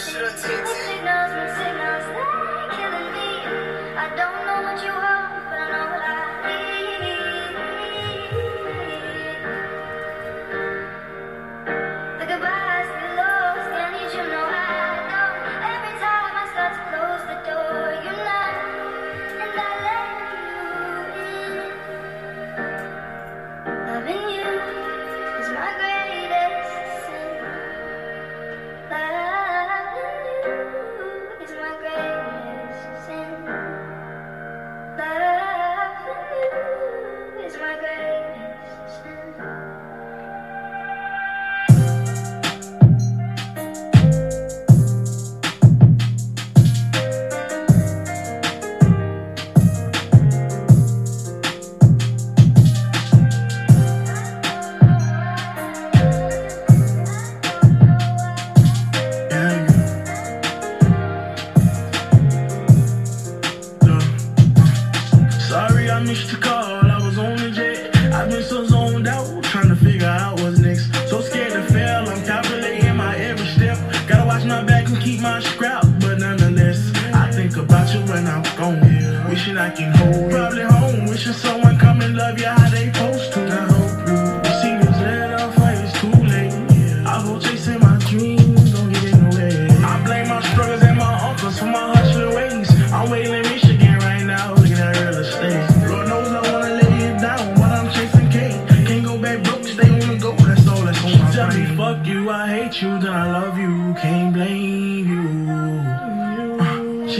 should have taken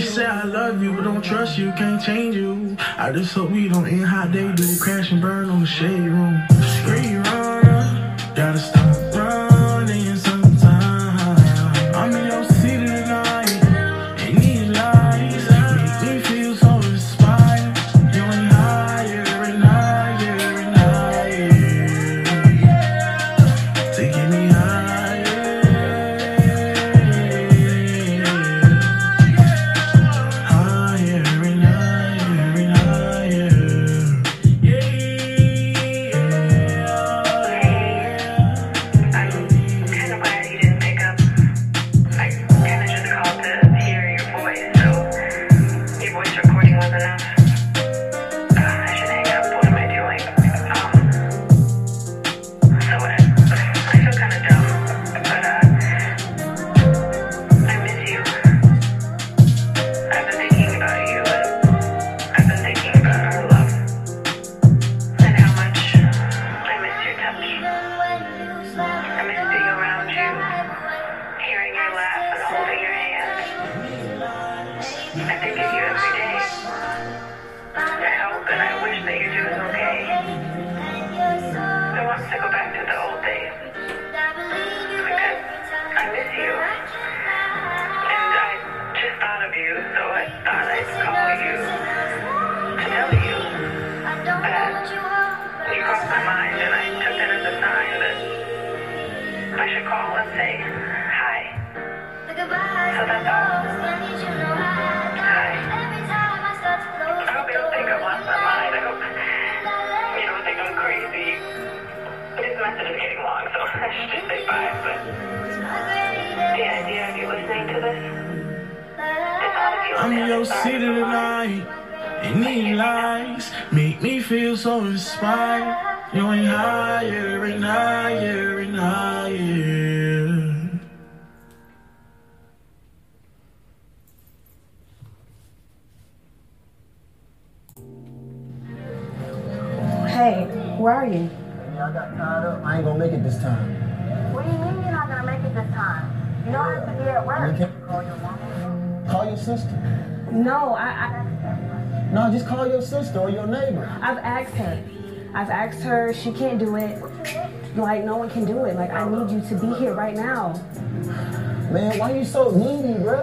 She said I love you, but don't trust you, can't change you. I just hope we don't end hot day, do, crash and burn on the shade room. Screen runner, gotta stop. your city tonight. And these lights make me feel so inspired. Going higher and higher and higher. Hey, where are you? I got tied up. I ain't gonna make it this time. What do you mean you're not gonna make it this time? You don't have to be at work. Call your mom. Call your sister. No, I, I. No, just call your sister or your neighbor. I've asked her. I've asked her. She can't do it. Like no one can do it. Like I need you to be here right now. Man, why are you so needy, bro?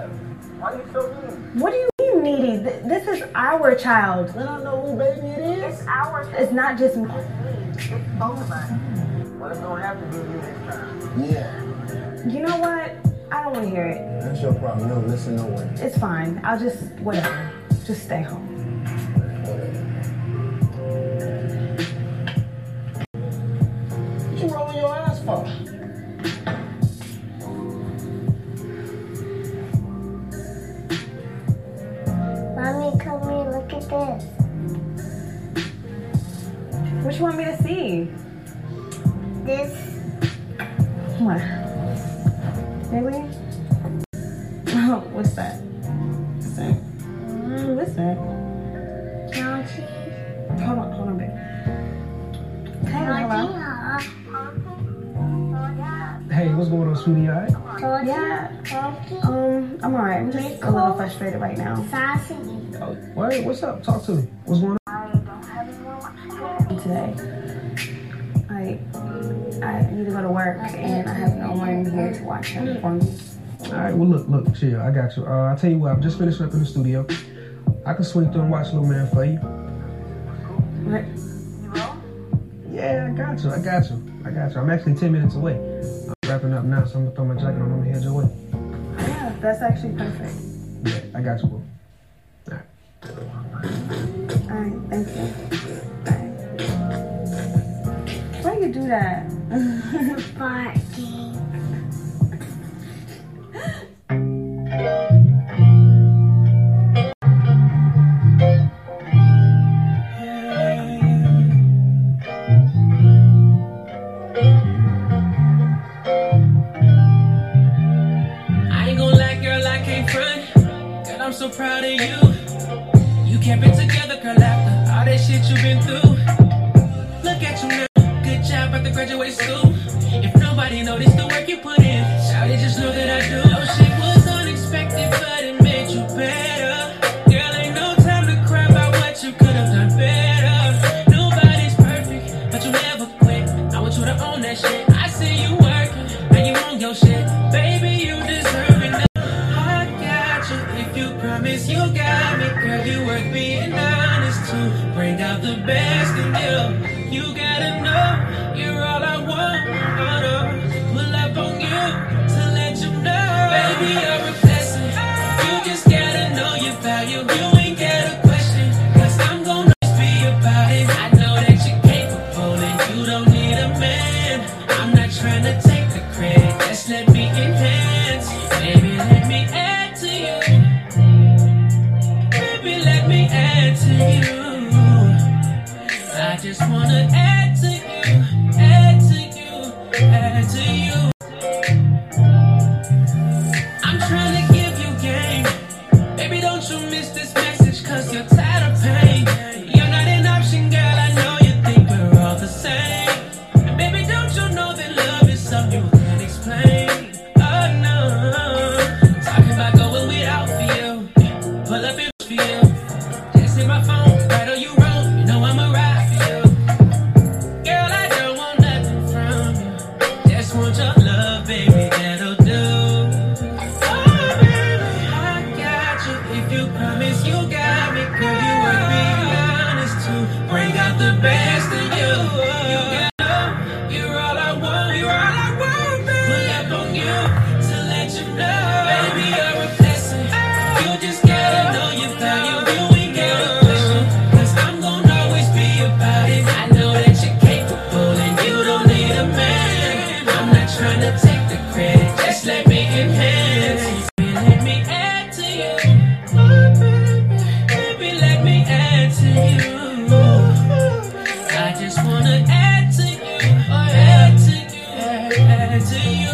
Why are you so needy? What do you mean needy? This is our child. I don't know who baby it is. It's ours. It's not just me. It's both of us. It's gonna have to be you this time. Yeah. You know what? I don't want to hear it. That's your problem. You don't listen nowhere. It's fine. I'll just, whatever. Just stay home. That? Hold on, hold on, babe. Hey, what's going on, sweetie? All right? Yeah. Um, I'm alright. I'm just a little frustrated right now. Oh, what? What's up? Talk to me. What's going on? I don't have any today, like, I need to go to work, and I have no one here to watch him for me. All right. Well, look, look, chill. I got you. Uh, I'll tell you what. I'm just finished up in the studio. I can swing through and watch little man for you. Right. Yeah, I got you. I got you. I got you. I'm actually 10 minutes away. I'm wrapping up now, so I'm gonna throw my jacket on. I'm gonna head your way. Yeah, that's actually perfect. Yeah, I got you. All right. Alright, thank you. Alright. Why do you do that? worth being honest to bring out the best in you. You gotta to you,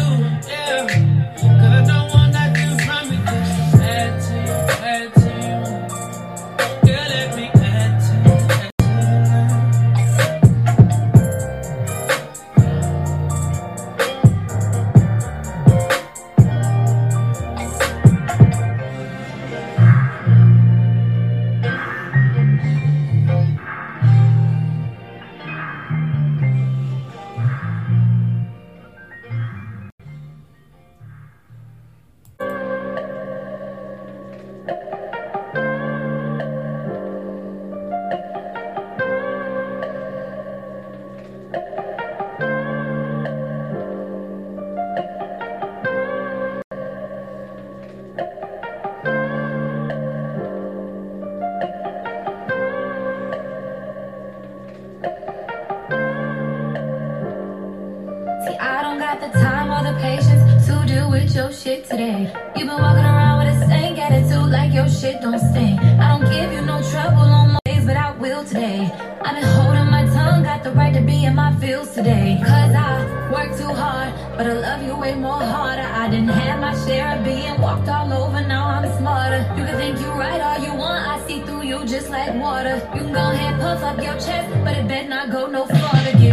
shit today. You've been walking around with a stank attitude like your shit don't stink. I don't give you no trouble on my days, but I will today. I've been holding my tongue, got the right to be in my feels today. Cause I work too hard, but I love you way more harder. I didn't have my share of being walked all over, now I'm smarter. You can think you're right all you want, I see through you just like water. You can go ahead, puff up your chest, but it better not go no farther.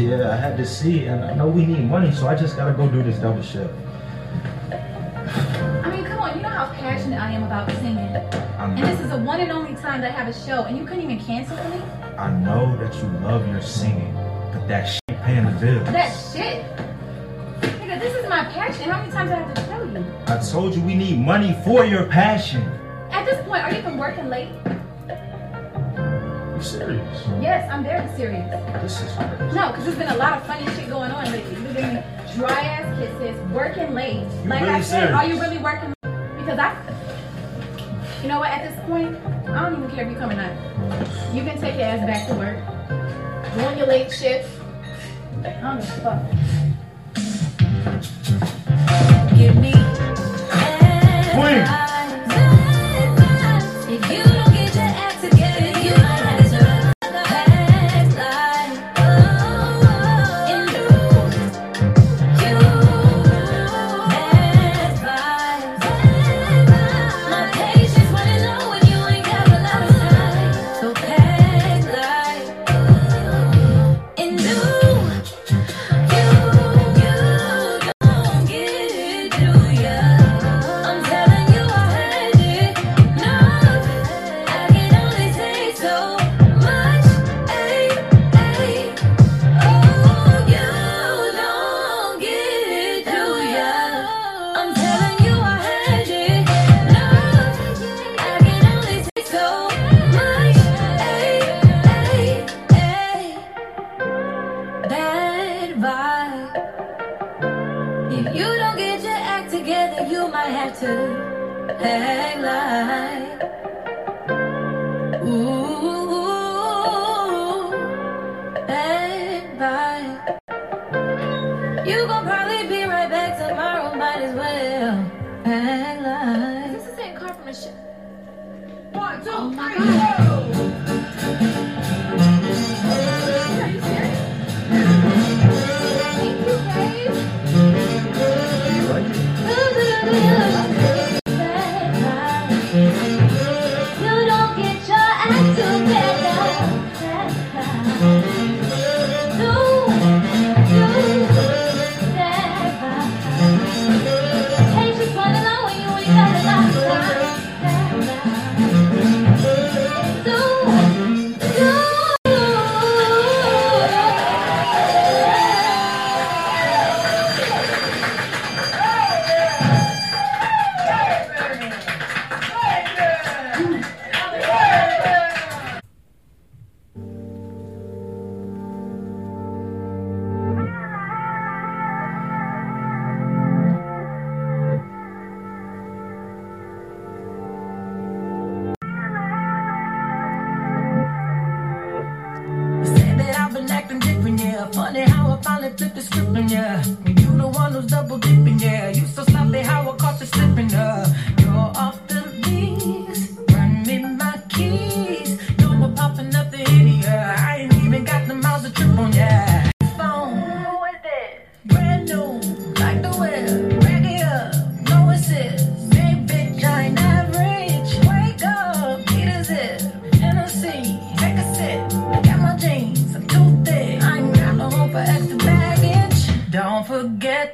Yeah, I had to see, and I know we need money, so I just gotta go do this double shift. I mean, come on, you know how passionate I am about singing. And this is the one and only time that I have a show, and you couldn't even cancel for me? I know that you love your singing, but that shit paying the bills. That shit? Nigga, this is my passion. How many times do I have to tell you? I told you we need money for your passion. At this point, are you even working late? You serious? Yes, I'm very serious. This is crazy. No, because there's been a lot of funny shit going on lately. You've been dry ass kisses, working late. You like really I said, serious? are you really working? Because I, you know what? At this point, I don't even care if you come or not. You can take your ass back to work, doing your late shift. I don't give a fuck. Give me. Queen. to hang light. Ooh.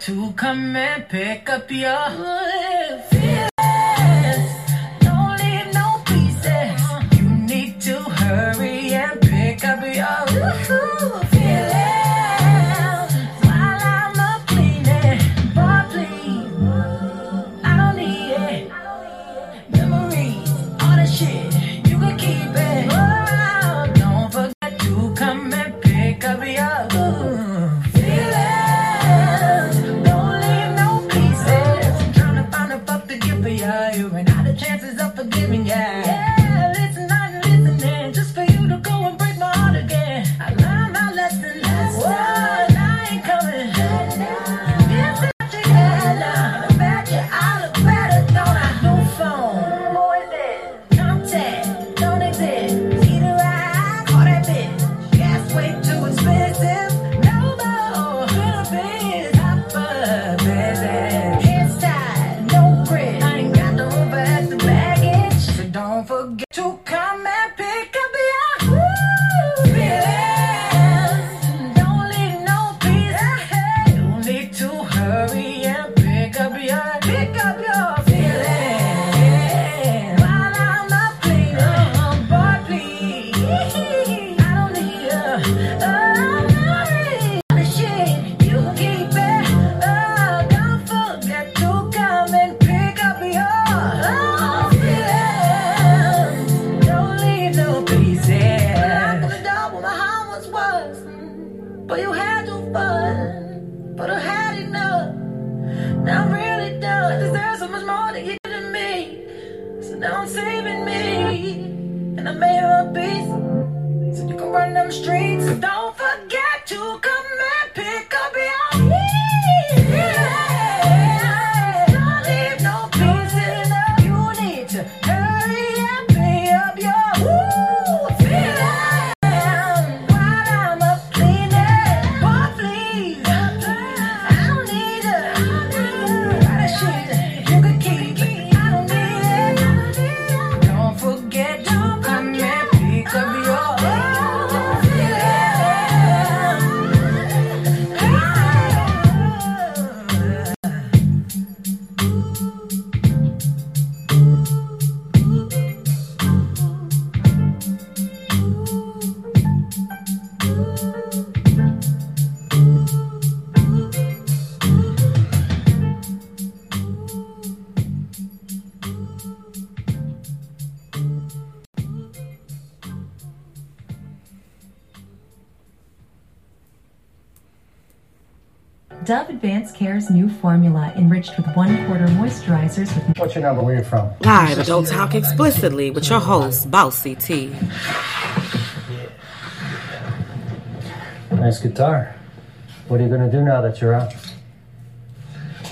to come and pick up your straight Dove Advanced Care's new formula, enriched with one quarter moisturizers. With What's your number? Where you from? Live Adult Talk Explicitly with your host, Bossy T. Nice guitar. What are you going to do now that you're out?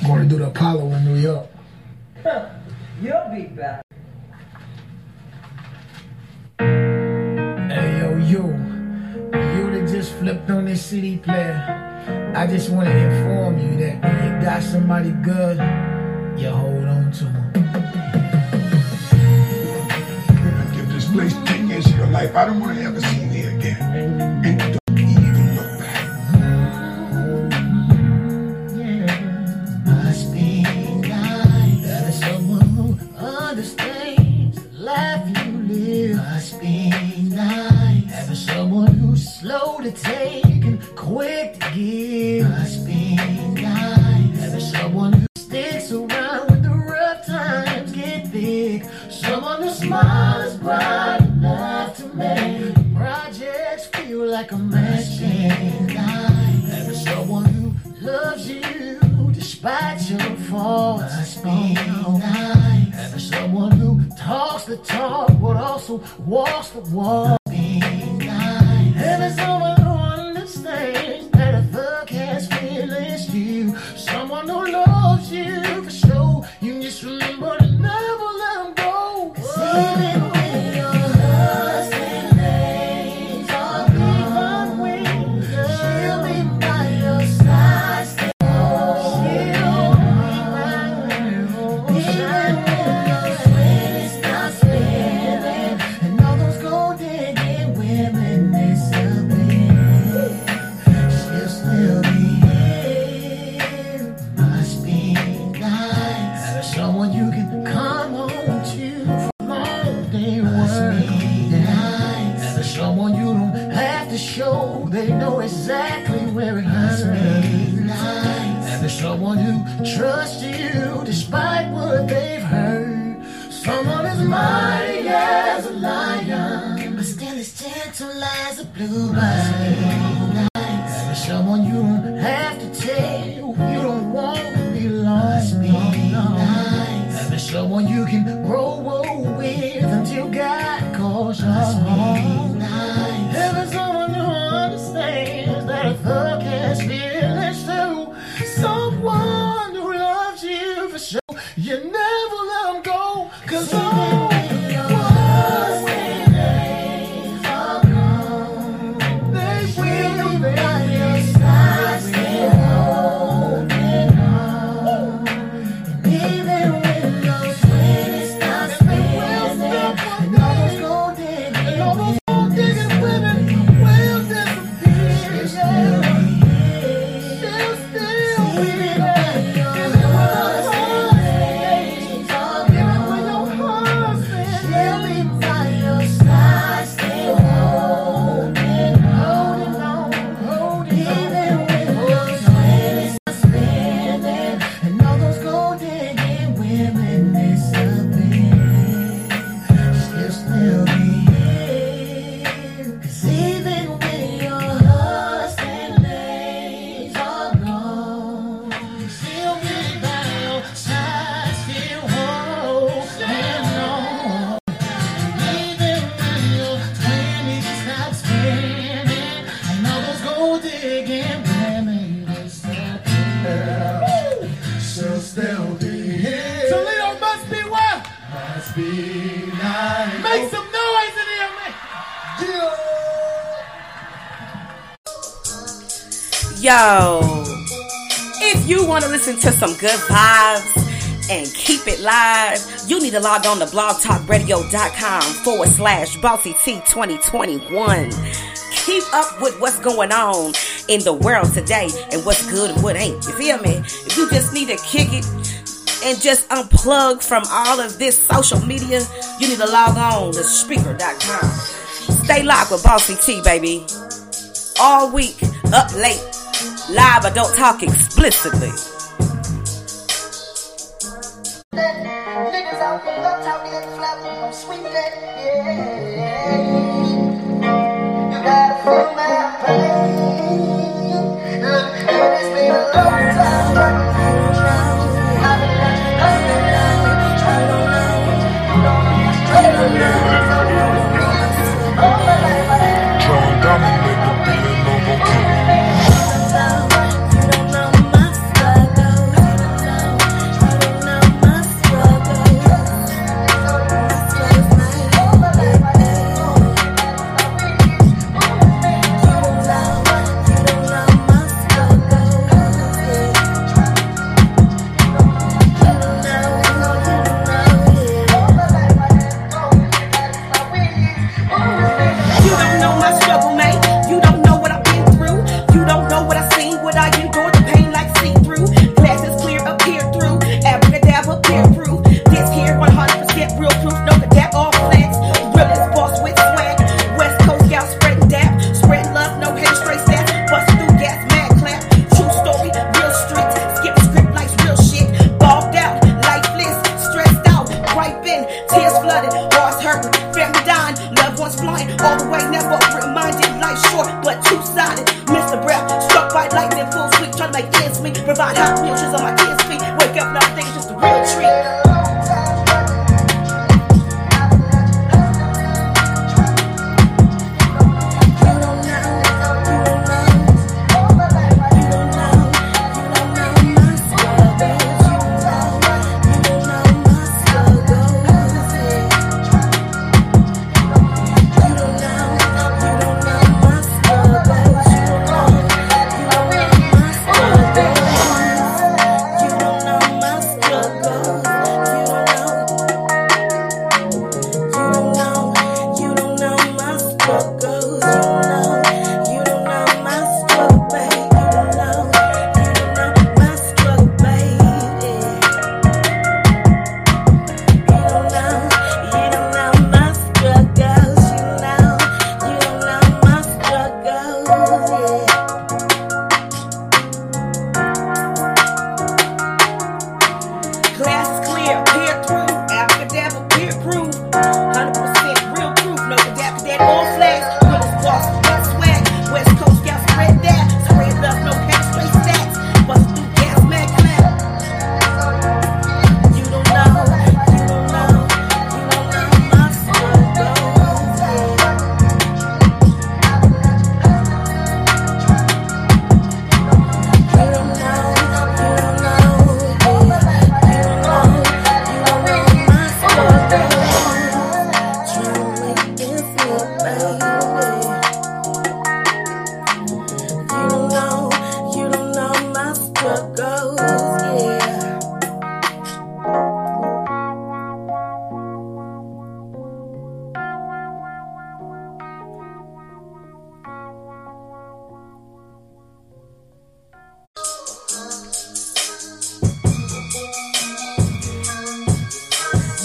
I'm going to do the Apollo in New York. You'll be back. Hey, yo, you. You just flipped on this CD player. I just want to inform you that when you got somebody good, you hold on to them. Give this place 10 years of your life, I don't want to ever see me again. you despite your faults. Must be nice having someone who talks the talk but also walks the walk. Show they know exactly where it me. And there's someone who trusts you despite what they've heard. Someone as mighty as a lion, but still as gentle as a bluebird. And there's someone you don't have to tell you don't want to be lost. And there's someone you can grow old with until God calls you Yo, if you want to listen to some good vibes and keep it live, you need to log on to blogtalkradio.com forward slash bossy T 2021. Keep up with what's going on in the world today and what's good and what ain't. You feel me? If you just need to kick it and just unplug from all of this social media, you need to log on to spreaker.com. Stay locked with Bossy T, baby. All week, up late, live, I don't talk explicitly. You gotta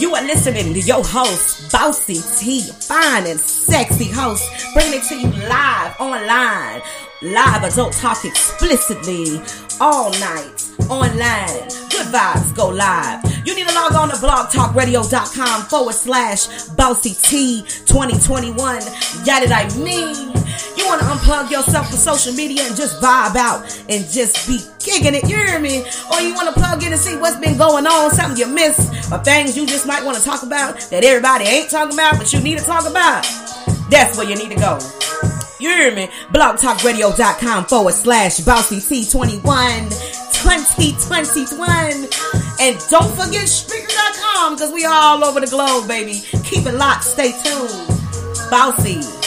You are listening to your host, Bossy T, fine and sexy host, bringing it to you live online. Live adult talk explicitly all night online. Good vibes go live. You need to log on to blogtalkradio.com forward slash bossy T 2021. That did I mean? You want to unplug yourself from social media and just vibe out and just be kicking it, you hear me? Or you want to plug in and see what's been going on, something you missed, or things you just might want to talk about that everybody ain't talking about, but you need to talk about. That's where you need to go. You hear me? blogtalkradio.com forward slash bossy T21 2021. And don't forget Spreaker.com because we all over the globe, baby. Keep it locked. Stay tuned. Bossy.